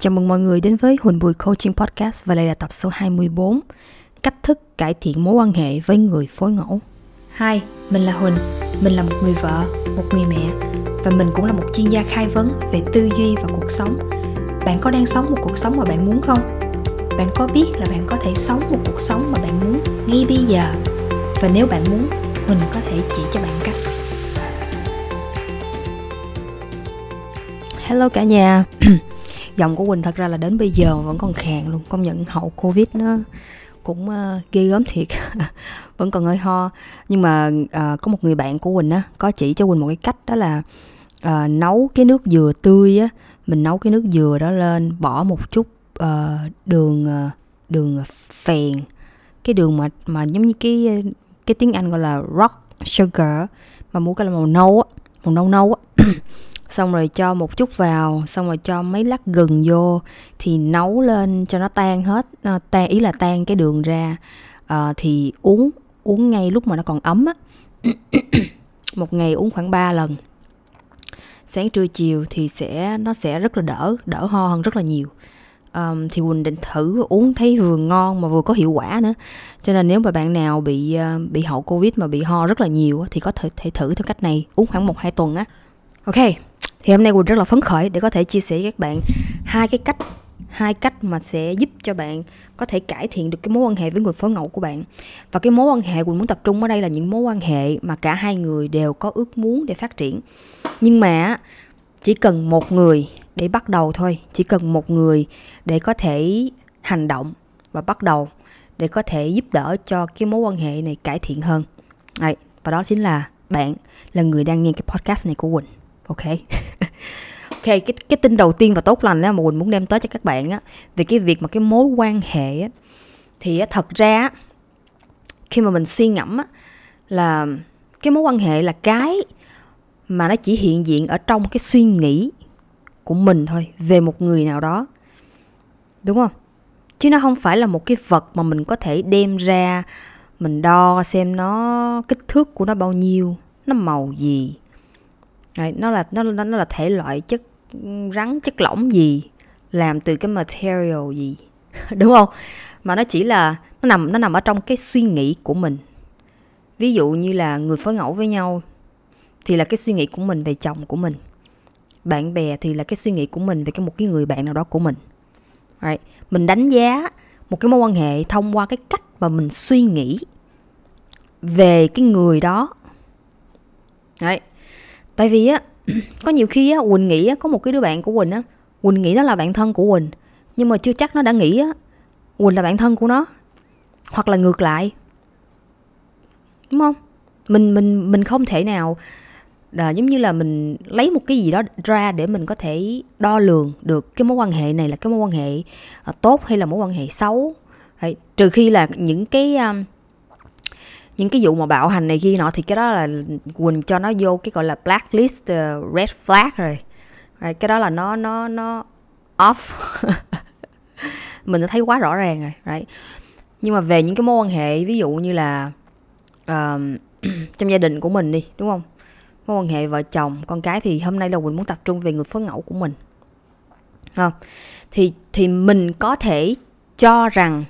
Chào mừng mọi người đến với Huỳnh Bùi Coaching Podcast và đây là tập số 24 Cách thức cải thiện mối quan hệ với người phối ngẫu. Hi, mình là Huỳnh, mình là một người vợ, một người mẹ Và mình cũng là một chuyên gia khai vấn về tư duy và cuộc sống. Bạn có đang sống một cuộc sống mà bạn muốn không? Bạn có biết là bạn có thể sống một cuộc sống mà bạn muốn ngay bây giờ? Và nếu bạn muốn, Huỳnh có thể chỉ cho bạn cách. Hello cả nhà giọng của quỳnh thật ra là đến bây giờ vẫn còn khàn luôn. Công nhận hậu covid nó cũng uh, ghê gớm thiệt. Vẫn còn hơi ho. Nhưng mà uh, có một người bạn của quỳnh á có chỉ cho quỳnh một cái cách đó là uh, nấu cái nước dừa tươi á. Mình nấu cái nước dừa đó lên bỏ một chút uh, đường uh, đường phèn. Cái đường mà mà giống như cái cái tiếng anh gọi là rock sugar mà mua cái là màu nâu á màu nâu nâu á. xong rồi cho một chút vào xong rồi cho mấy lát gừng vô thì nấu lên cho nó tan hết à, tan ý là tan cái đường ra. À, thì uống uống ngay lúc mà nó còn ấm á. Một ngày uống khoảng 3 lần. Sáng trưa chiều thì sẽ nó sẽ rất là đỡ đỡ ho hơn rất là nhiều. Um, thì quỳnh định thử uống thấy vừa ngon mà vừa có hiệu quả nữa. Cho nên nếu mà bạn nào bị uh, bị hậu covid mà bị ho rất là nhiều thì có thể, thể thử theo cách này uống khoảng một hai tuần á ok thì hôm nay Quỳnh rất là phấn khởi để có thể chia sẻ với các bạn hai cái cách hai cách mà sẽ giúp cho bạn có thể cải thiện được cái mối quan hệ với người phối ngẫu của bạn. Và cái mối quan hệ Quỳnh muốn tập trung ở đây là những mối quan hệ mà cả hai người đều có ước muốn để phát triển. Nhưng mà chỉ cần một người để bắt đầu thôi chỉ cần một người để có thể hành động và bắt đầu để có thể giúp đỡ cho cái mối quan hệ này cải thiện hơn. Đấy, và đó chính là bạn là người đang nghe cái podcast này của Quỳnh ok. Ok cái cái tin đầu tiên và tốt lành đó mà quỳnh muốn đem tới cho các bạn á về cái việc mà cái mối quan hệ á thì á, thật ra khi mà mình suy ngẫm á là cái mối quan hệ là cái mà nó chỉ hiện diện ở trong cái suy nghĩ của mình thôi về một người nào đó. Đúng không? Chứ nó không phải là một cái vật mà mình có thể đem ra mình đo xem nó kích thước của nó bao nhiêu nó màu gì. Đấy, nó là nó nó là thể loại chất rắn chất lỏng gì làm từ cái material gì đúng không? Mà nó chỉ là nó nằm nó nằm ở trong cái suy nghĩ của mình. Ví dụ như là người phối ngẫu với nhau thì là cái suy nghĩ của mình về chồng của mình. Bạn bè thì là cái suy nghĩ của mình về cái một cái người bạn nào đó của mình. Right. mình đánh giá một cái mối quan hệ thông qua cái cách mà mình suy nghĩ về cái người đó. Đấy tại vì á có nhiều khi á quỳnh nghĩ á có một cái đứa bạn của quỳnh á quỳnh nghĩ nó là bạn thân của quỳnh nhưng mà chưa chắc nó đã nghĩ á quỳnh là bạn thân của nó hoặc là ngược lại. Đúng không? Mình mình mình không thể nào là giống như là mình lấy một cái gì đó ra để mình có thể đo lường được cái mối quan hệ này là cái mối quan hệ à, tốt hay là mối quan hệ xấu. Đấy, trừ khi là những cái um, những cái vụ mà bạo hành này kia nọ thì cái đó là quỳnh cho nó vô cái gọi là blacklist uh, red flag rồi. Right, cái đó là nó nó nó off. Mình đã thấy quá rõ ràng rồi right. nhưng mà về những cái mối quan hệ ví dụ như là um, trong gia đình của mình đi đúng không? Mối quan hệ vợ chồng con cái thì hôm nay là quỳnh muốn tập trung về người phối ngẫu của mình. Không? Thì thì mình có thể cho rằng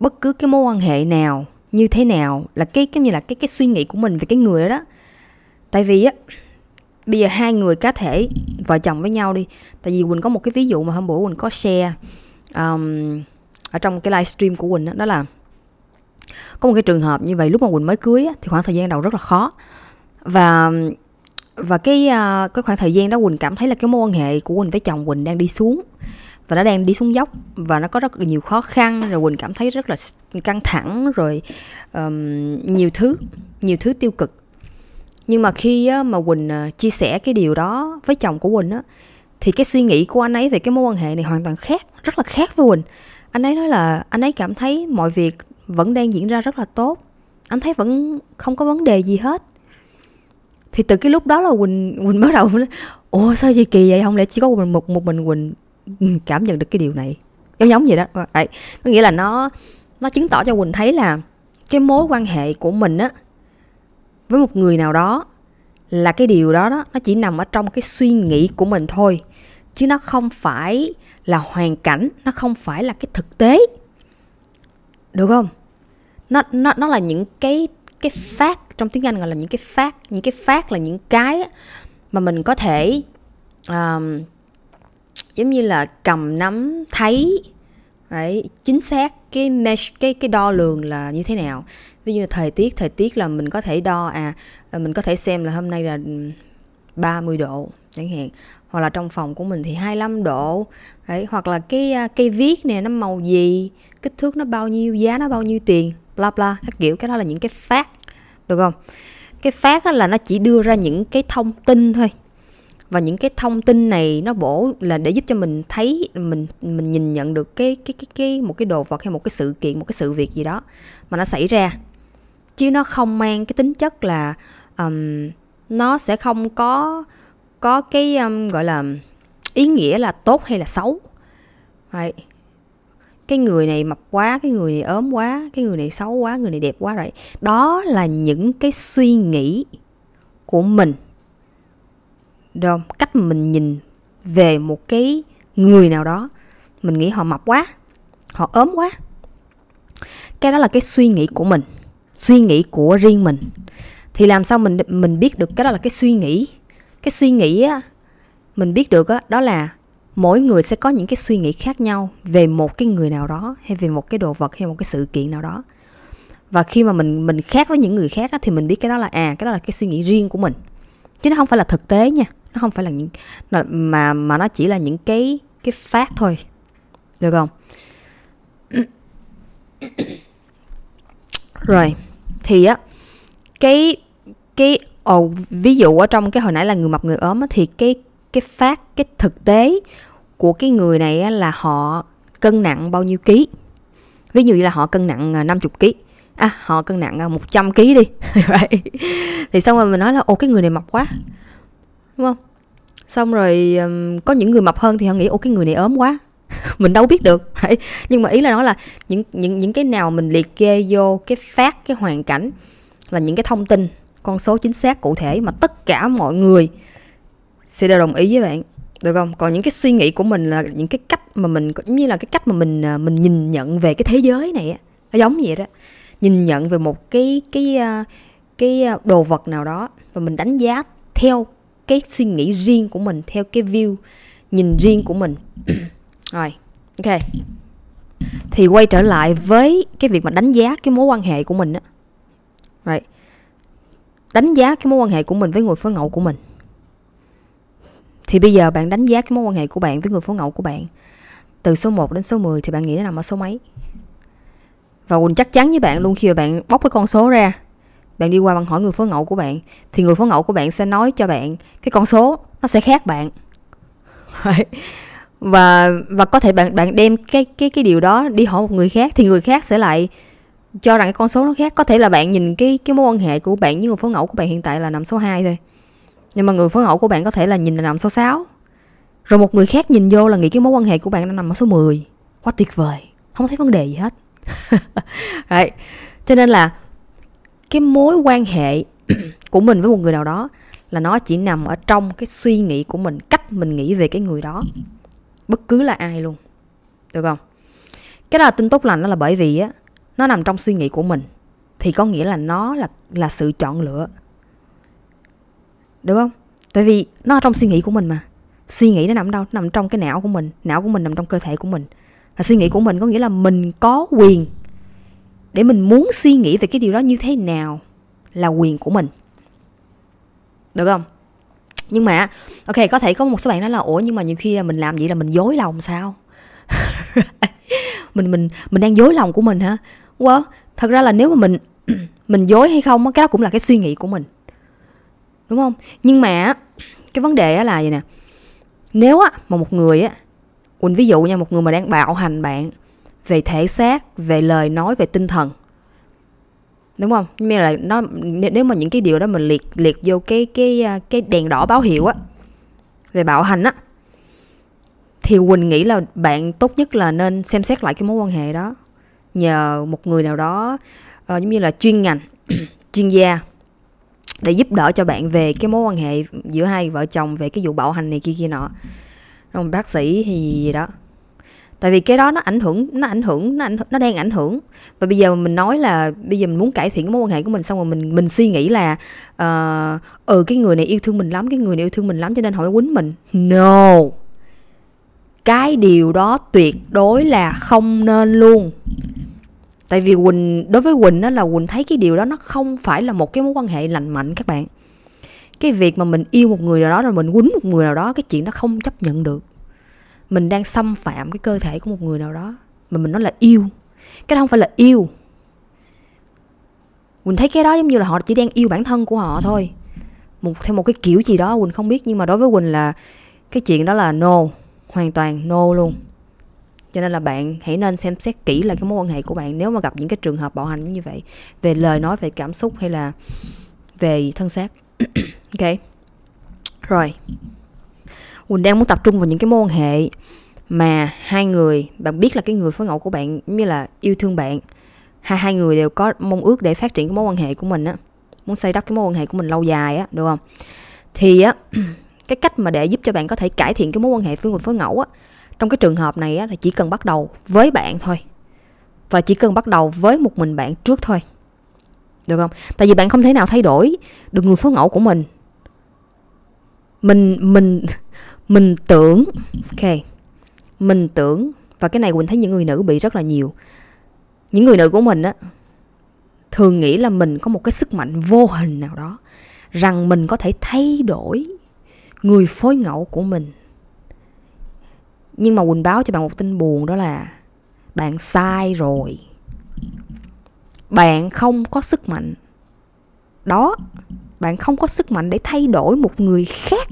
bất cứ cái mối quan hệ nào như thế nào là cái cái như là cái cái suy nghĩ của mình về cái người đó, đó. tại vì á bây giờ hai người cá thể vợ chồng với nhau đi tại vì quỳnh có một cái ví dụ mà hôm bữa quỳnh có share um, ở trong cái livestream của quỳnh đó, đó là có một cái trường hợp như vậy lúc mà quỳnh mới cưới á, thì khoảng thời gian đầu rất là khó và và cái uh, cái khoảng thời gian đó quỳnh cảm thấy là cái mối quan hệ của quỳnh với chồng quỳnh đang đi xuống và nó đang đi xuống dốc và nó có rất là nhiều khó khăn rồi quỳnh cảm thấy rất là căng thẳng rồi um, nhiều thứ nhiều thứ tiêu cực. Nhưng mà khi á, mà quỳnh ờ, chia sẻ cái điều đó với chồng của quỳnh á thì cái suy nghĩ của anh ấy về cái mối quan hệ này hoàn toàn khác rất là khác với quỳnh. Anh ấy nói là anh ấy cảm thấy mọi việc vẫn đang diễn ra rất là tốt anh thấy vẫn không có vấn đề gì hết. Thì từ cái lúc đó là quỳnh quỳnh bắt đầu ủa sao gì kỳ vậy? Không lẽ chỉ có một một, một mình quỳnh cảm nhận được cái điều này. Giống giống vậy đó. Đấy. có nghĩa là nó nó chứng tỏ cho quỳnh thấy là cái mối quan hệ của mình á với một người nào đó là cái điều đó đó nó chỉ nằm ở trong cái suy nghĩ của mình thôi. Chứ nó không phải là hoàn cảnh nó không phải là cái thực tế. Được không? Nó nó nó là những cái cái phát trong tiếng anh gọi là những cái phát những cái phát là những cái mà mình có thể um, giống như là cầm nắm thấy Đấy, chính xác cái mesh cái cái đo lường là như thế nào. Ví như thời tiết thời tiết là mình có thể đo à mình có thể xem là hôm nay là ừ, 30 độ chẳng hạn. Hoặc là trong phòng của mình thì 25 độ đấy. Hoặc là cái à, cây viết nè nó màu gì kích thước nó bao nhiêu giá nó bao nhiêu tiền bla bla. Các kiểu cái đó là những cái phát được không? Cái phát là nó chỉ đưa ra những cái thông tin thôi và những cái thông tin này nó bổ là để giúp cho mình thấy mình mình nhìn nhận được cái cái cái cái một cái đồ vật hay một cái sự kiện một cái sự việc gì đó mà nó xảy ra. Chứ nó không mang cái tính chất là um, nó sẽ không có có cái um, gọi là ý nghĩa là tốt hay là xấu. Right. cái người này mập quá cái người này ốm quá cái người này xấu quá người này đẹp quá rồi đó là những cái suy nghĩ của mình được cách mình nhìn về một cái người nào đó mình nghĩ họ mập quá họ ốm quá. Cái đó là cái suy nghĩ của mình suy nghĩ của riêng mình. Thì làm sao mình mình biết được cái đó là cái suy nghĩ? Cái suy nghĩ á mình biết được á đó là mỗi người sẽ có những cái suy nghĩ khác nhau về một cái người nào đó hay về một cái đồ vật hay một cái sự kiện nào đó. Và khi mà mình mình khác với những người khác á, thì mình biết cái đó là à cái đó là cái suy nghĩ riêng của mình. Chứ nó không phải là thực tế nha nó không phải là những mà mà nó chỉ là những cái cái phát thôi. Được không? Rồi thì á cái cái ồ ví dụ ở trong cái hồi nãy là người mập người ốm á, thì cái cái phát cái thực tế của cái người này á, là họ cân nặng bao nhiêu ký? Ví dụ như là họ cân nặng à, 50 ký. À họ cân nặng 100 à, ký đi. Thì xong rồi mình nói là ồ cái người này mập quá đúng không? Xong rồi um, có những người mập hơn thì họ nghĩ ô cái người này ốm quá. Mình đâu biết được right? nhưng mà ý là nói là những những những cái nào mình liệt kê vô cái phát cái hoàn cảnh là những cái thông tin con số chính xác cụ thể mà tất cả mọi người sẽ đều đồng ý với bạn được không? Còn những cái suy nghĩ của mình là những cái cách mà mình giống như là cái cách mà mình à, mình nhìn nhận về cái thế giới này nó giống vậy đó. Nhìn nhận về một cái cái à, cái à, đồ vật nào đó và mình đánh giá theo cái suy nghĩ riêng của mình theo cái view nhìn riêng của mình. Rồi ok. Thì quay trở lại với cái việc mà đánh giá cái mối quan hệ của mình á. Rồi đánh giá cái mối quan hệ của mình với người phối ngẫu của mình. Thì bây giờ bạn đánh giá cái mối quan hệ của bạn với người phối ngẫu của bạn từ số 1 đến số 10 thì bạn nghĩ nó nằm ở số mấy? Và Quỳnh chắc chắn với bạn luôn khi mà bạn bóc cái con số ra bạn đi qua bạn hỏi người phối ngẫu của bạn, thì người phối ngẫu của bạn sẽ nói cho bạn cái con số nó sẽ khác bạn. Và và có thể bạn bạn đem cái cái cái điều đó đi hỏi một người khác, thì người khác sẽ lại cho rằng cái con số nó khác. Có thể là bạn nhìn cái cái mối quan hệ của bạn với người phối ngẫu của bạn hiện tại là nằm số 2 thôi. Nhưng mà người phối ngẫu của bạn có thể là nhìn là nằm số 6 rồi một người khác nhìn vô là nghĩ cái mối quan hệ của bạn nó nằm ở số 10 quá tuyệt vời. Không thấy vấn đề gì hết. Right. cho nên là cái mối quan hệ của mình với một người nào đó là nó chỉ nằm ở trong cái suy nghĩ của mình, cách mình nghĩ về cái người đó. Bất cứ là ai luôn, được không? Cái đó là tin tốt lành đó là bởi vì á, nó nằm trong suy nghĩ của mình, thì có nghĩa là nó là là sự chọn lựa. Được không? Tại vì nó ở trong suy nghĩ của mình mà. Suy nghĩ nó nằm đâu? Nằm trong cái não của mình. Não của mình nằm trong cơ thể của mình. Là suy nghĩ của mình có nghĩa là mình có quyền để mình muốn suy nghĩ về cái điều đó như thế nào là quyền của mình. Được không? Nhưng mà, ok, có thể có một số bạn nói là, ủa, nhưng mà nhiều khi mình làm vậy là mình dối lòng sao? Mình mình mình đang dối lòng của mình hả? Well, thật ra là nếu mà mình mình dối hay không cái đó cũng là cái suy nghĩ của mình. Đúng không? Nhưng mà, cái vấn đề là vậy nè. Nếu á mà một người á, quỳnh ví dụ nha, một người mà đang bạo hành bạn về thể xác về lời nói về tinh thần. Đúng không? Như là nó nếu mà những cái điều đó mình liệt liệt vô cái cái à, cái đèn đỏ báo hiệu á về bạo hành á thì quỳnh nghĩ là bạn tốt nhất là nên xem xét lại cái mối quan hệ đó. Nhờ một người nào đó uh, giống như là chuyên ngành chuyên gia để giúp đỡ cho bạn về cái mối quan hệ giữa hai vợ chồng về cái vụ bạo hành này kia kia nọ. Rồi bác sĩ thì gì đó tại vì cái đó nó ảnh hưởng nó ảnh hưởng nó ảnh nó đang ảnh hưởng. Và bây giờ mình nói là bây giờ mình muốn cải thiện cái mối quan hệ của mình xong rồi mình mình suy nghĩ là uh, ừ cái người này yêu thương mình lắm cái người này yêu thương mình lắm cho nên họ quýnh mình. No. Cái điều đó tuyệt đối là không nên luôn. Tại vì quỳnh đối với quỳnh đó là quỳnh thấy cái điều đó nó không phải là một cái mối quan hệ lành mạnh các bạn. Cái việc mà mình yêu một người nào đó rồi mình quýnh một người nào đó cái chuyện đó không chấp nhận được mình đang xâm phạm cái cơ thể của một người nào đó mà mình nói là yêu. Cái đó không phải là yêu. Quỳnh thấy cái đó giống như là họ chỉ đang yêu bản thân của họ thôi. Một, theo một cái kiểu gì đó quỳnh không biết, nhưng mà đối với quỳnh là cái chuyện đó là no, hoàn toàn no luôn. Cho nên là bạn hãy nên xem xét kỹ lại cái mối quan hệ của bạn nếu mà gặp những cái trường hợp bạo hành như vậy, về lời nói, về cảm xúc hay là về thân xác. Ok. Rồi. Quỳnh đang muốn tập trung vào những cái mối quan hệ mà hai người, bạn biết là cái người phối ngẫu của bạn như là yêu thương bạn. Hai hai người đều có mong ước để phát triển cái mối quan hệ của mình á, muốn xây đắp cái mối quan hệ của mình lâu dài á, được không? Thì á, cái cách mà để giúp cho bạn có thể cải thiện cái mối quan hệ với người phối ngẫu á, trong cái trường hợp này á là chỉ cần bắt đầu với bạn thôi. Và chỉ cần bắt đầu với một mình bạn trước thôi. Được không? Tại vì bạn không thể nào thay đổi được người phối ngẫu của mình. Mình mình mình tưởng, ok. Mình tưởng, và cái này quỳnh thấy những người nữ bị rất là nhiều. Những người nữ của mình á, thường nghĩ là mình có một cái sức mạnh vô hình nào đó, rằng mình có thể thay đổi người phối ngẫu của mình. Nhưng mà quỳnh báo cho bạn một tin buồn đó là bạn sai rồi. Bạn không có sức mạnh. Đó, bạn không có sức mạnh để thay đổi một người khác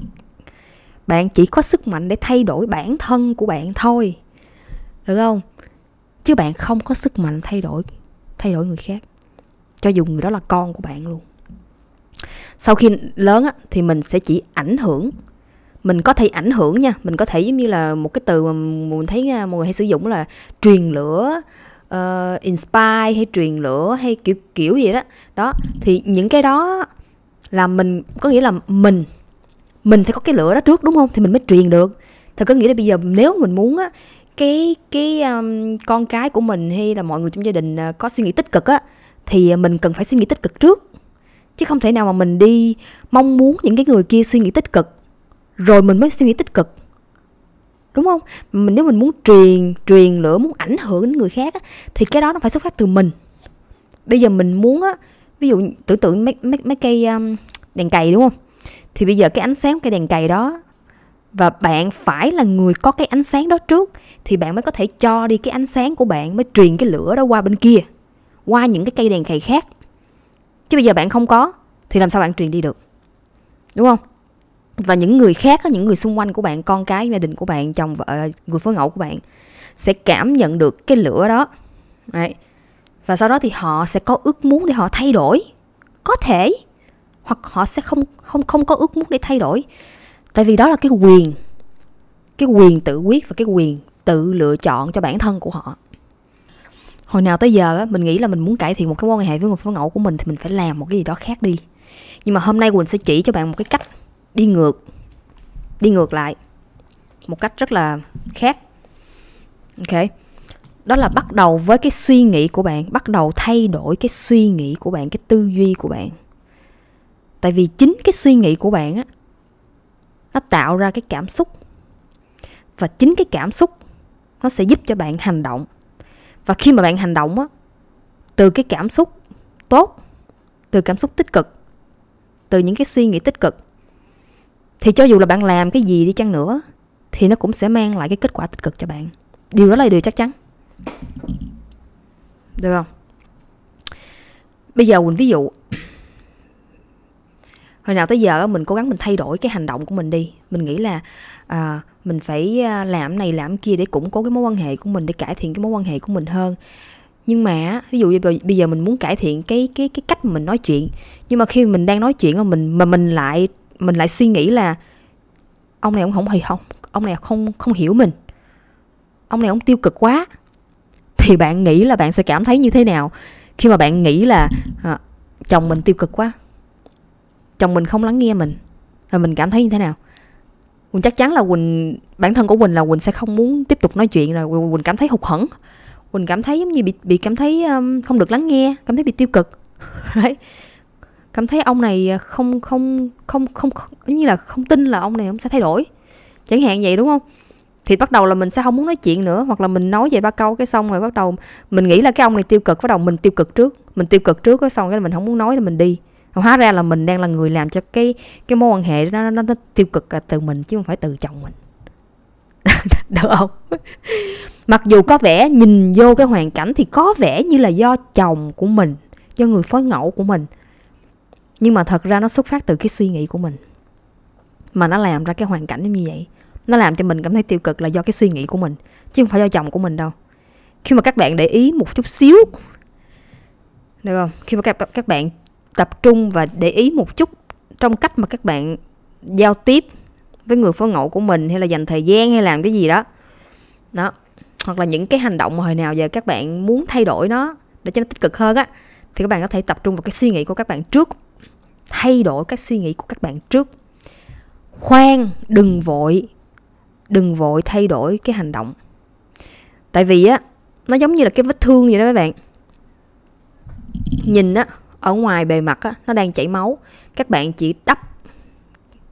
bạn chỉ có sức mạnh để thay đổi bản thân của bạn thôi. Được không? Chứ bạn không có sức mạnh thay đổi thay đổi người khác. Cho dù người đó là con của bạn luôn. Sau khi lớn á, thì mình sẽ chỉ ảnh hưởng. Mình có thể ảnh hưởng nha. Mình có thể giống như là một cái từ mà mình thấy à, mọi người hay sử dụng là truyền lửa uh, inspire hay truyền lửa hay kiểu kiểu gì đó. Đó thì những cái đó là mình có nghĩa là mình mình phải có cái lửa đó trước đúng không? Thì mình mới truyền được. Thì có nghĩa là bây giờ nếu mình muốn á cái cái um, con cái của mình hay là mọi người trong gia đình uh, có suy nghĩ tích cực á thì à, mình cần phải suy nghĩ tích cực trước. Chứ không thể nào mà mình đi mong muốn những cái người kia suy nghĩ tích cực rồi mình mới suy nghĩ tích cực. Đúng không? Mình nếu mình muốn truyền truyền lửa muốn ảnh hưởng đến người khác á, thì cái đó nó phải xuất phát từ mình. Bây giờ mình muốn á ví dụ tưởng tượng mấy mấy mấy cây um, đèn cày đúng không? Thì bây giờ cái ánh sáng cây đèn cày đó, và bạn phải là người có cái ánh sáng đó trước, thì bạn mới có thể cho đi cái ánh sáng của bạn, mới truyền cái lửa đó qua bên kia, qua những cái cây đèn cày khác. Chứ bây giờ bạn không có, thì làm sao bạn truyền đi được? Đúng không? Và những người khác những người xung quanh của bạn, con cái, gia đình của bạn, chồng, vợ, người phối ngẫu của bạn sẽ cảm nhận được cái lửa đó. Đấy. và sau đó thì họ sẽ có ước muốn để họ thay đổi. Có thể hoặc họ sẽ không không không có ước muốn để thay đổi. Tại vì đó là cái quyền cái quyền tự quyết và cái quyền tự lựa chọn cho bản thân của họ. Hồi nào tới giờ á, mình nghĩ là mình muốn cải thiện một cái mối quan hệ với người phối ngẫu của mình thì mình phải làm một cái gì đó khác đi. Nhưng mà hôm nay quỳnh sẽ chỉ cho bạn một cái cách đi ngược đi ngược lại, một cách rất là khác. Ok. Đó là bắt đầu với cái suy nghĩ của bạn, bắt đầu thay đổi cái suy nghĩ của bạn, cái tư duy của bạn tại vì chính cái suy nghĩ của bạn á, nó tạo ra cái cảm xúc. Và chính cái cảm xúc nó sẽ giúp cho bạn hành động. Và khi mà bạn hành động á, từ cái cảm xúc tốt, từ cảm xúc tích cực, từ những cái suy nghĩ tích cực, thì cho dù là bạn làm cái gì đi chăng nữa, thì nó cũng sẽ mang lại cái kết quả tích cực cho bạn. Điều đó là điều chắc chắn. Được không? Bây giờ mình ví dụ hồi nào tới giờ mình cố gắng mình thay đổi cái hành động của mình đi. Mình nghĩ là à, mình phải à, làm này làm kia để củng cố cái mối quan hệ của mình để cải thiện cái mối quan hệ của mình hơn. Nhưng mà ví dụ như bây giờ mình muốn cải thiện cái cái cái cách mà mình nói chuyện. Nhưng mà khi mình đang nói chuyện mà mình mà mình lại mình lại suy nghĩ là ông này ông không hay không ông này không không hiểu mình. Ông này ông tiêu cực quá. Thì bạn nghĩ là bạn sẽ cảm thấy như thế nào? Khi mà bạn nghĩ là à, chồng mình tiêu cực quá chồng mình không lắng nghe mình. Và mình cảm thấy như thế nào? Quỳnh chắc chắn là quỳnh bản thân của quỳnh là quỳnh sẽ không muốn tiếp tục nói chuyện rồi. Quỳnh cảm thấy hụt hẫng. Quỳnh cảm thấy giống như bị bị cảm thấy um, không được lắng nghe cảm thấy bị tiêu cực. Đấy. Cảm thấy ông này không không không không, giống như là không tin là ông này ông sẽ thay đổi. Chẳng hạn vậy đúng không? Thì bắt đầu là mình sẽ không muốn nói chuyện nữa hoặc là mình nói vậy ba câu cái xong rồi bắt đầu mình nghĩ là cái ông này tiêu cực bắt đầu mình tiêu cực trước. Mình tiêu cực trước cái xong cái mình không muốn nói là mình đi hóa ra là mình đang là người làm cho cái cái mối quan hệ nó nó, nó tiêu cực từ mình chứ không phải từ chồng mình. Được không? Mặc dù có vẻ nhìn vô cái hoàn cảnh thì có vẻ như là do chồng của mình do người phối ngẫu của mình. Nhưng mà thật ra nó xuất phát từ cái suy nghĩ của mình. Mà nó làm ra cái hoàn cảnh như vậy. Nó làm cho mình cảm thấy tiêu cực là do cái suy nghĩ của mình chứ không phải do chồng của mình đâu. Khi mà các bạn để ý một chút xíu. Được không? Khi mà các các bạn tập trung và để ý một chút trong cách mà các bạn giao tiếp với người phối ngẫu của mình hay là dành thời gian hay làm cái gì đó. Đó, hoặc là những cái hành động mà hồi nào giờ các bạn muốn thay đổi nó để cho nó tích cực hơn á, thì các bạn có thể tập trung vào cái suy nghĩ của các bạn trước. Thay đổi cái suy nghĩ của các bạn trước. Khoan, đừng vội. Đừng vội thay đổi cái hành động. Tại vì á, nó giống như là cái vết thương vậy đó các bạn. Nhìn á ở ngoài bề mặt á nó đang chảy máu. Các bạn chỉ đắp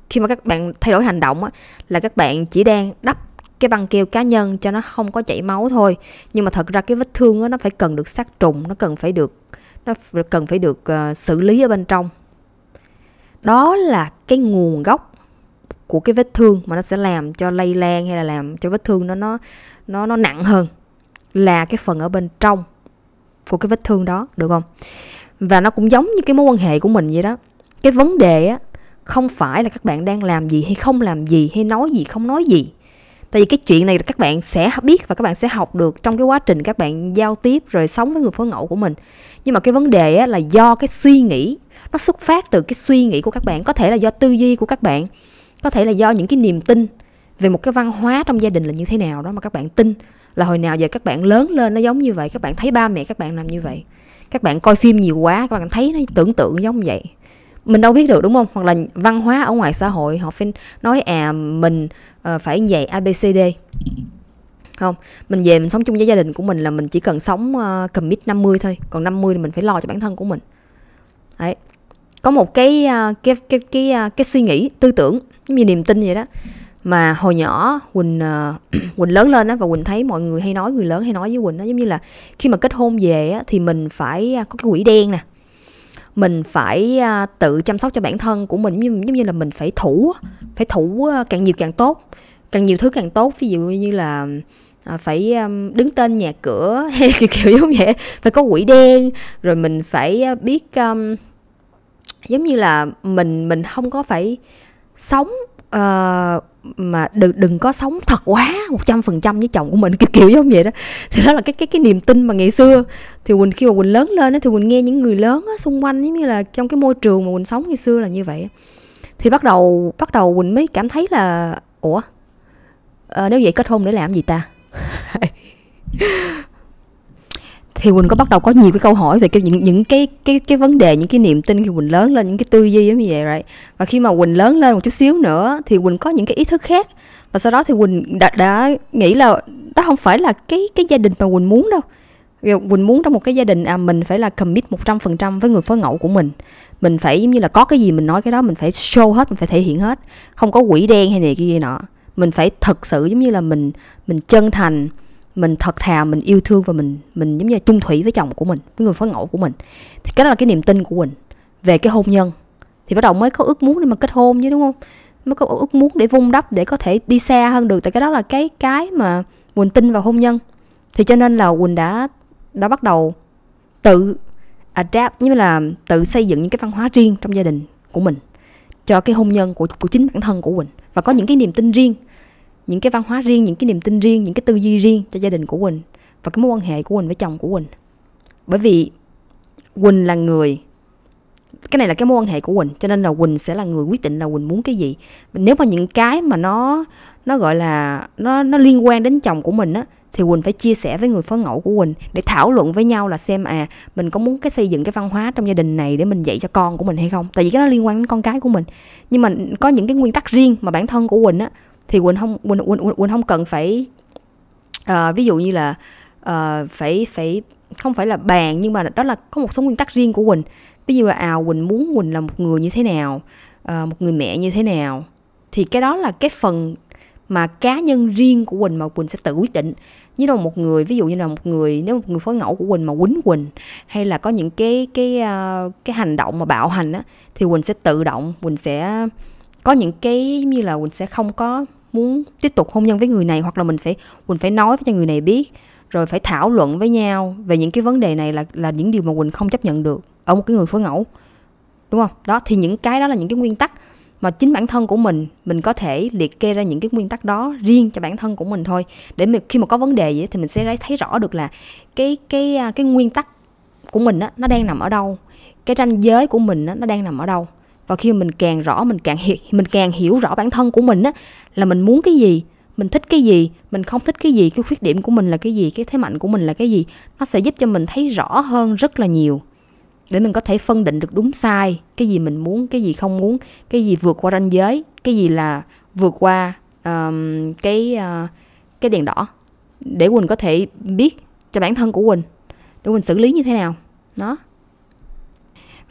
khi mà các bạn thay đổi hành động á là các bạn chỉ đang đắp cái băng keo cá nhân cho nó không có chảy máu thôi. Nhưng mà thật ra cái vết thương á nó phải cần được sát trùng nó cần phải được nó cần phải được uh, xử lý ở bên trong. Đó là cái nguồn gốc của cái vết thương mà nó sẽ làm cho lây lan hay là làm cho vết thương nó nó nó nó nặng hơn là cái phần ở bên trong của cái vết thương đó được không? Và nó cũng giống như cái mối quan hệ của mình vậy đó. Cái vấn đề á không phải là các bạn đang làm gì hay không làm gì hay nói gì không nói gì. Tại vì cái chuyện này là các bạn sẽ biết và các bạn sẽ học được trong cái quá trình các bạn giao tiếp rồi sống với người phối ngẫu của mình. Nhưng mà cái vấn đề á, là do cái suy nghĩ nó xuất phát từ cái suy nghĩ của các bạn có thể là do tư duy của các bạn có thể là do những cái niềm tin về một cái văn hóa trong gia đình là như thế nào đó mà các bạn tin. Là hồi nào giờ các bạn lớn lên nó giống như vậy các bạn thấy ba mẹ các bạn làm như vậy các bạn coi phim nhiều quá các bạn thấy nó tưởng tượng giống vậy. Mình đâu biết được đúng không? Hoặc là văn hóa ở ngoài xã hội họ phải nói à mình uh, phải vậy abcd không mình về mình sống chung với gia đình của mình là mình chỉ cần sống uh, commit 50 thôi còn 50 thì mình phải lo cho bản thân của mình. Đấy. Có một cái uh, cái cái cái cái, cái suy nghĩ tư tưởng giống như niềm tin vậy đó mà hồi nhỏ quỳnh uh, quỳnh lớn lên á và quỳnh thấy mọi người hay nói người lớn hay nói với quỳnh đó giống như là khi mà kết hôn về á thì mình phải à, có cái quỹ đen nè. Mình phải uh, tự chăm sóc cho bản thân của mình giống như, giống như là mình phải thủ phải thủ uh, càng nhiều càng tốt. Càng nhiều thứ càng tốt ví dụ như là à, phải um, đứng tên nhà cửa hay kiểu, kiểu giống vậy phải có quỹ đen rồi mình phải biết um, giống như là mình mình không có phải sống uh, mà đừng đừng có sống thật quá một trăm phần trăm với chồng của mình kiểu kiểu giống vậy đó. Thì đó là cái cái cái niềm tin mà ngày xưa. Thì quỳnh khi mà quỳnh lớn lên thì quỳnh nghe những người lớn á, xung quanh giống như là trong cái môi trường mà quỳnh sống ngày xưa là như vậy thì bắt đầu bắt đầu quỳnh mới cảm thấy là ủa? À, nếu vậy kết hôn để làm gì ta? thì quỳnh có bắt đầu có nhiều cái câu hỏi về cái những những cái cái cái vấn đề những cái niềm tin khi quỳnh lớn lên những cái tư duy giống như vậy right? Và khi mà quỳnh lớn lên một chút xíu nữa thì quỳnh có những cái ý thức khác. Và sau đó thì quỳnh đã, đã nghĩ là đó không phải là cái cái gia đình mà quỳnh muốn đâu. Quỳnh muốn trong một cái gia đình à mình phải là commit 100% với người phối ngẫu của mình. Mình phải giống như là có cái gì mình nói cái đó mình phải show hết, mình phải thể hiện hết. Không có quỷ đen hay này kia gì nọ. Mình phải thật sự giống như là mình mình chân thành mình thật thà mình yêu thương và mình mình giống như là chung thủy với chồng của mình, với người phối ngẫu của mình. Thì cái đó là cái niềm tin của mình về cái hôn nhân. Thì bắt đầu mới có ước muốn để mà kết hôn chứ, đúng không? Mới có ước muốn để vun đắp, để có thể đi xa hơn được. Tại cái đó là cái cái mà quỳnh tin vào hôn nhân. Thì cho nên là quỳnh đã đã bắt đầu tự adapt như là tự xây dựng những cái văn hóa riêng trong gia đình của mình cho cái hôn nhân của của chính bản thân của quỳnh. Và có những cái niềm tin riêng những cái văn hóa riêng, những cái niềm tin riêng, những cái tư duy riêng cho gia đình của quỳnh và cái mối quan hệ của quỳnh với chồng của quỳnh. Bởi vì quỳnh là người, cái này là cái mối quan hệ của quỳnh, cho nên là quỳnh sẽ là người quyết định là quỳnh muốn cái gì. Nếu mà những cái mà nó nó gọi là, nó nó liên quan đến chồng của mình á, thì quỳnh phải chia sẻ với người phối ngẫu của quỳnh để thảo luận với nhau là xem à mình có muốn cái xây dựng cái văn hóa trong gia đình này để mình dạy cho con của mình hay không. Tại vì cái nó liên quan đến con cái của mình. Nhưng mà có những cái nguyên tắc riêng mà bản thân của quỳnh á thì quỳnh không quỳnh quỳnh, quỳnh không cần phải uh, ví dụ như là uh, phải phải không phải là bàn nhưng mà đó là có một số nguyên tắc riêng của quỳnh. Ví dụ là à quỳnh muốn quỳnh là một người như thế nào uh, một người mẹ như thế nào thì cái đó là cái phần mà cá nhân riêng của quỳnh mà quỳnh sẽ tự quyết định. Như là một người ví dụ như là một người nếu một người phối ngẫu của quỳnh mà quýnh quỳnh hay là có những cái cái uh, cái hành động mà bạo hành á thì quỳnh sẽ tự động quỳnh sẽ có những cái như là quỳnh sẽ không có muốn tiếp tục hôn nhân với người này hoặc là mình phải mình phải nói với cho người này biết rồi phải thảo luận với nhau về những cái vấn đề này là là những điều mà quỳnh không chấp nhận được ở một cái người phối ngẫu. Đúng không? Đó thì những cái đó là những cái nguyên tắc mà chính bản thân của mình mình có thể liệt kê ra những cái nguyên tắc đó riêng cho bản thân của mình thôi. Để mình, khi mà có vấn đề gì thì mình sẽ thấy rõ được là cái cái à, cái nguyên tắc của mình á nó đang nằm ở đâu. Cái ranh giới của mình á nó đang nằm ở đâu và khi mình càng rõ mình càng hiểu mình càng hiểu rõ bản thân của mình á là mình muốn cái gì mình thích cái gì mình không thích cái gì cái khuyết điểm của mình là cái gì cái thế mạnh của mình là cái gì nó sẽ giúp cho mình thấy rõ hơn rất là nhiều. Để mình có thể phân định được đúng sai cái gì mình muốn cái gì không muốn cái gì vượt qua ranh giới cái gì là vượt qua um, cái uh, cái đèn đỏ. Để quỳnh có thể biết cho bản thân của quỳnh để quỳnh xử lý như thế nào. Đó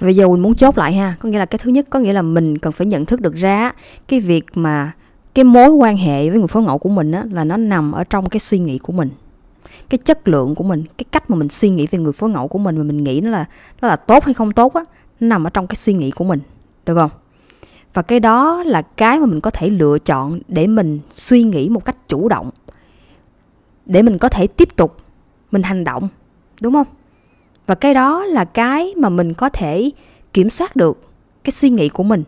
bây giờ mình muốn chốt lại ha. Có nghĩa là cái thứ nhất có nghĩa là mình cần phải nhận thức được ra cái việc mà cái mối quan hệ với người phối ngẫu của mình á, là nó nằm ở trong cái suy nghĩ của mình cái chất lượng của mình cái cách mà mình suy nghĩ về người phối ngẫu của mình mà mình nghĩ nó là nó là tốt hay không tốt á nó nằm ở trong cái suy nghĩ của mình được không? Và cái đó là cái mà mình có thể lựa chọn để mình suy nghĩ một cách chủ động để mình có thể tiếp tục mình hành động đúng không? Và cái đó là cái mà mình có thể kiểm soát được cái suy nghĩ của mình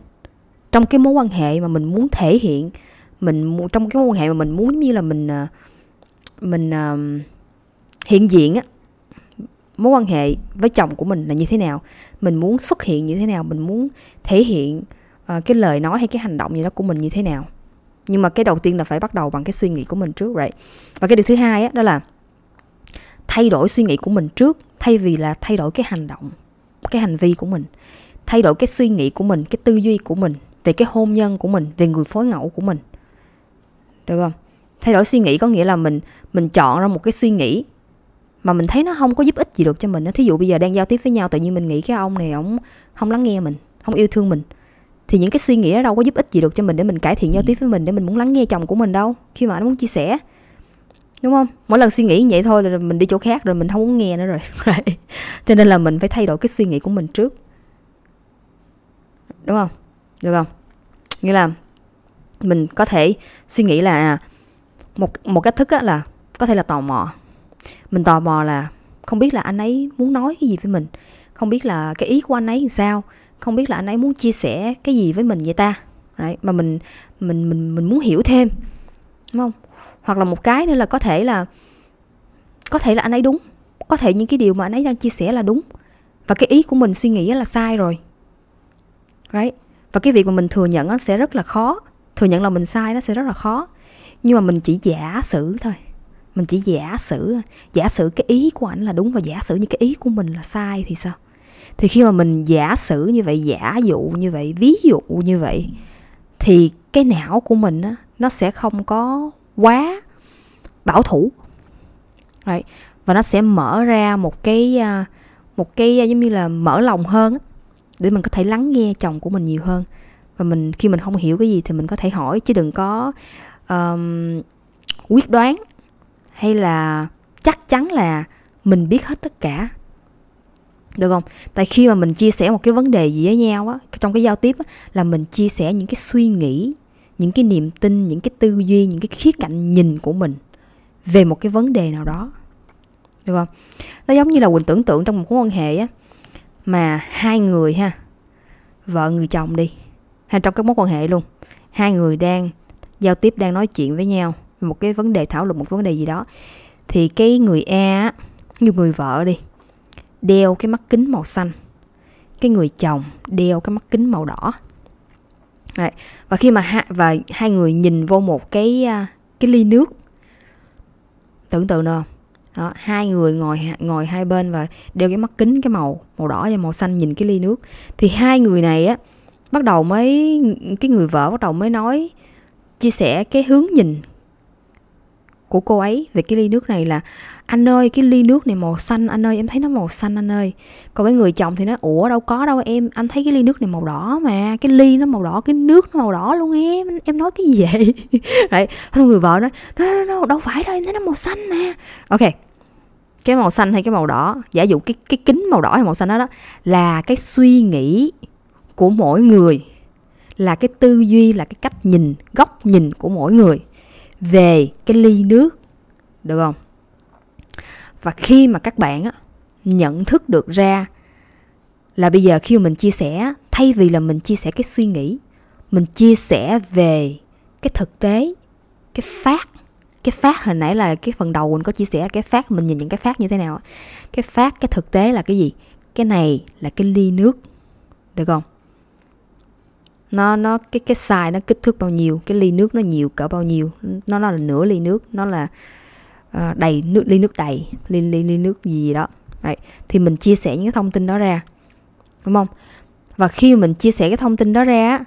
trong cái mối quan hệ mà mình muốn thể hiện mình trong cái mối quan hệ mà mình muốn như là mình à, mình uh, hiện diện á. Mối quan hệ với chồng của mình là như thế nào mình muốn xuất hiện như thế nào mình muốn thể hiện uh, cái lời nói hay cái hành động gì đó của mình như thế nào. Nhưng mà cái đầu tiên là phải bắt đầu bằng cái suy nghĩ của mình trước right. Và cái điều thứ hai á đó là thay đổi suy nghĩ của mình trước, thay vì là thay đổi cái hành động, cái hành vi của mình, thay đổi cái suy nghĩ của mình, cái tư duy của mình về cái hôn nhân của mình, về người phối ngẫu của mình. Được không? Thay đổi suy nghĩ có nghĩa là mình mình chọn ra một cái suy nghĩ mà mình thấy nó không có giúp ích gì được cho mình thí dụ bây giờ đang giao tiếp với nhau, tự nhiên mình nghĩ cái ông này ông không lắng nghe mình, không yêu thương mình, thì những cái suy nghĩ đó đâu có giúp ích gì được cho mình để mình cải thiện giao tiếp với mình, để mình muốn lắng nghe chồng của mình đâu. Khi mà anh muốn chia sẻ đúng không? Mỗi lần suy nghĩ như vậy thôi là mình đi chỗ khác rồi mình không muốn nghe nữa rồi. Cho nên là mình phải thay đổi cái suy nghĩ của mình trước. Đúng không? Được không? Nghĩa là mình có thể suy nghĩ là một một cách thức á là có thể là tò mò. Mình tò mò là không biết là anh ấy muốn nói cái gì với mình. Không biết là cái ý của anh ấy làm sao. Không biết là anh ấy muốn chia sẻ cái gì với mình vậy ta? Đấy, mà mình mình mình mình muốn hiểu thêm. Đúng không? Hoặc là một cái nữa là có thể là, có thể là anh ấy đúng. Có thể những cái điều mà anh ấy đang chia sẻ là đúng. Và cái ý của mình suy nghĩ là sai rồi. Right? Và cái việc mà mình thừa nhận nó sẽ rất là khó. Thừa nhận là mình sai nó sẽ rất là khó. Nhưng mà mình chỉ giả sử thôi. Mình chỉ giả sử giả sử cái ý của ảnh là đúng và giả sử như cái ý của mình là sai thì sao? Thì khi mà mình giả sử như vậy, giả dụ như vậy, ví dụ như vậy, thì cái não của mình á, nó sẽ không có quá bảo thủ. Đấy. Và nó sẽ mở ra một cái à, một cái à, giống như là mở lòng hơn để mình có thể lắng nghe chồng của mình nhiều hơn. Và mình khi mình không hiểu cái gì thì mình có thể hỏi chứ đừng có um, quyết đoán hay là chắc chắn là mình biết hết tất cả. Được không? Tại khi mà mình chia sẻ một cái vấn đề gì với nhau á trong cái giao tiếp á, là mình chia sẻ những cái suy nghĩ những cái niềm tin, những cái tư duy, những cái khía cạnh nhìn của mình về một cái vấn đề nào đó. Được không? Nó giống như là quỳnh tưởng tượng trong một mối quan hệ á, mà hai người ha, vợ người chồng đi hay trong các mối quan hệ luôn, hai người đang giao tiếp, đang nói chuyện với nhau về một cái vấn đề, thảo luận một vấn đề gì đó, thì cái người A như người vợ đi, đeo cái mắt kính màu xanh, cái người chồng đeo cái mắt kính màu đỏ. Đấy. và khi mà ha, và hai người nhìn vô một cái à, cái ly nước tưởng tượng được không đó, hai người ngồi ngồi hai bên và đeo cái mắt kính cái màu màu đỏ và màu xanh nhìn cái ly nước thì hai người này á bắt đầu mới cái người vợ bắt đầu mới nói chia sẻ cái hướng nhìn của cô ấy về cái ly nước này là anh ơi cái ly nước này màu xanh anh ơi em thấy nó màu xanh anh ơi. Còn cái người chồng thì nó ủa đâu có đâu em anh thấy cái ly nước này màu đỏ mà cái ly nó màu đỏ cái nước nó màu đỏ luôn em em nói cái gì vậy? Đấy xong người vợ nói no, no, no, đâu phải đâu em thấy nó màu xanh mà. Ok cái màu xanh hay cái màu đỏ giả dụ cái cái kính màu đỏ hay màu xanh đó, đó là cái suy nghĩ của mỗi người là cái tư duy là cái cách nhìn góc nhìn của mỗi người về cái ly nước được không? Và khi mà các bạn á, nhận thức được ra là bây giờ khi mà mình chia sẻ thay vì là mình chia sẻ cái suy nghĩ mình chia sẻ về cái thực tế cái phát cái phát hồi nãy là cái phần đầu mình có chia sẻ cái phát mình nhìn những cái phát như thế nào cái phát cái thực tế là cái gì? Cái này là cái ly nước được không? Nó nó cái cái size nó kích thước bao nhiêu cái ly nước nó nhiều cỡ bao nhiêu? Nó nó là nửa ly nước nó là uh, đầy nước ly nước đầy ly ly ly nước gì đó. Đấy. thì mình chia sẻ những cái thông tin đó ra đúng không? Và khi mình chia sẻ cái thông tin đó ra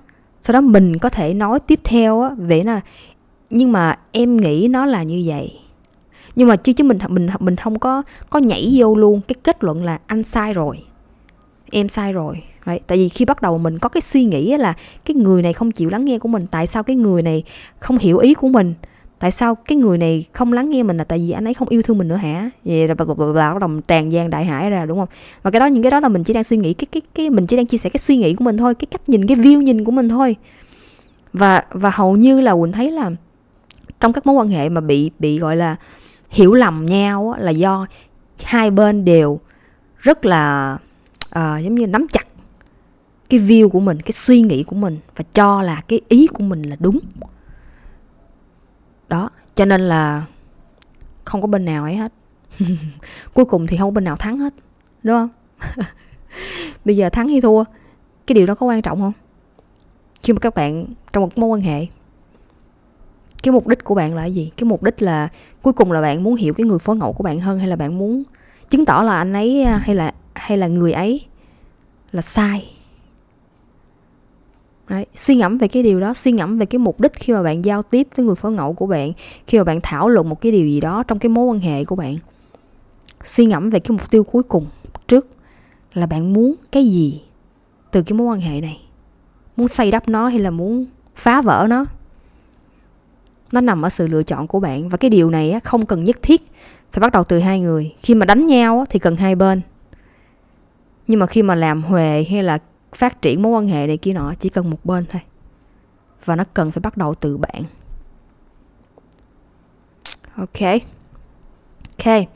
sau đó mình có thể nói tiếp theo á, về nó là nhưng mà em nghĩ nó là như vậy. Nhưng mà chứ chứ mình mình mình không có có nhảy vô luôn cái kết luận là anh sai rồi em sai rồi. Đấy, tại vì khi bắt đầu mình có cái suy nghĩ là cái người này không chịu lắng nghe của mình tại sao cái người này không hiểu ý của mình? Tại sao cái người này không lắng nghe mình là tại vì anh ấy không yêu thương mình nữa hả? Vậy là bắt đầu tràn gian đại hải ra đúng không? Và cái đó những cái đó là mình chỉ đang suy nghĩ cái cái cái mình chỉ đang chia sẻ cái suy nghĩ của mình thôi cái cách nhìn cái view nhìn của mình thôi. Và và hầu như là quỳnh thấy là trong các mối quan hệ mà bị bị gọi là hiểu lầm nhau là do hai bên đều rất là uh, giống như nắm chặt cái view của mình cái suy nghĩ của mình và cho là cái ý của mình là đúng đó, cho nên là không có bên nào ấy hết. Cuối cùng thì không có bên nào thắng hết, đúng không? Bây giờ thắng hay thua, cái điều đó có quan trọng không? Khi mà các bạn trong một mối quan hệ, cái mục đích của bạn là gì? Cái mục đích là cuối cùng là bạn muốn hiểu cái người phối ngẫu của bạn hơn hay là bạn muốn chứng tỏ là anh ấy à, hay là hay là người ấy là sai? Đấy, suy ngẫm về cái điều đó suy ngẫm về cái mục đích khi mà bạn giao tiếp với người phối ngẫu của bạn khi mà bạn thảo luận một cái điều gì đó trong cái mối quan hệ của bạn. Suy ngẫm về cái mục tiêu cuối cùng trước là bạn muốn cái gì từ cái mối quan hệ này? Muốn xây đắp nó hay là muốn phá vỡ nó? Nó nằm ở sự lựa chọn của bạn và cái điều này không cần nhất thiết phải bắt đầu từ hai người. Khi mà đánh nhau thì cần hai bên. Nhưng mà khi mà làm huề hay là phát triển mối quan hệ này kia nọ chỉ cần một bên thôi và nó cần phải bắt đầu từ bạn ok ok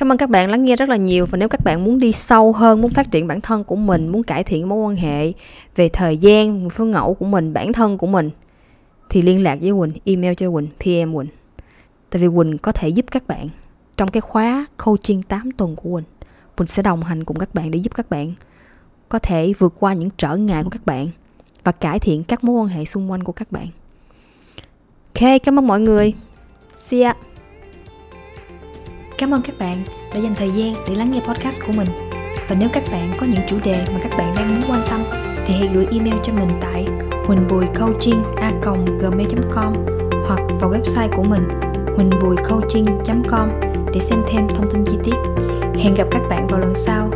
Cảm ơn các bạn lắng nghe rất là nhiều và nếu các bạn muốn đi sâu hơn, muốn phát triển bản thân của mình, muốn cải thiện mối quan hệ về thời gian, phương ngẫu của mình, bản thân của mình thì liên lạc với Quỳnh, email cho Quỳnh, PM Quỳnh. Tại vì Quỳnh có thể giúp các bạn trong cái khóa coaching 8 tuần của Quỳnh. Quỳnh sẽ đồng hành cùng các bạn để giúp các bạn có thể vượt qua những trở ngại của các bạn và cải thiện các mối quan hệ xung quanh của các bạn. Ok, cảm ơn mọi người. See ya. Cảm ơn các bạn đã dành thời gian để lắng nghe podcast của mình. Và nếu các bạn có những chủ đề mà các bạn đang muốn quan tâm thì hãy gửi email cho mình tại huỳnhbùicoaching.com hoặc vào website của mình huỳnhbùicoaching.com để xem thêm thông tin chi tiết. Hẹn gặp các bạn vào lần sau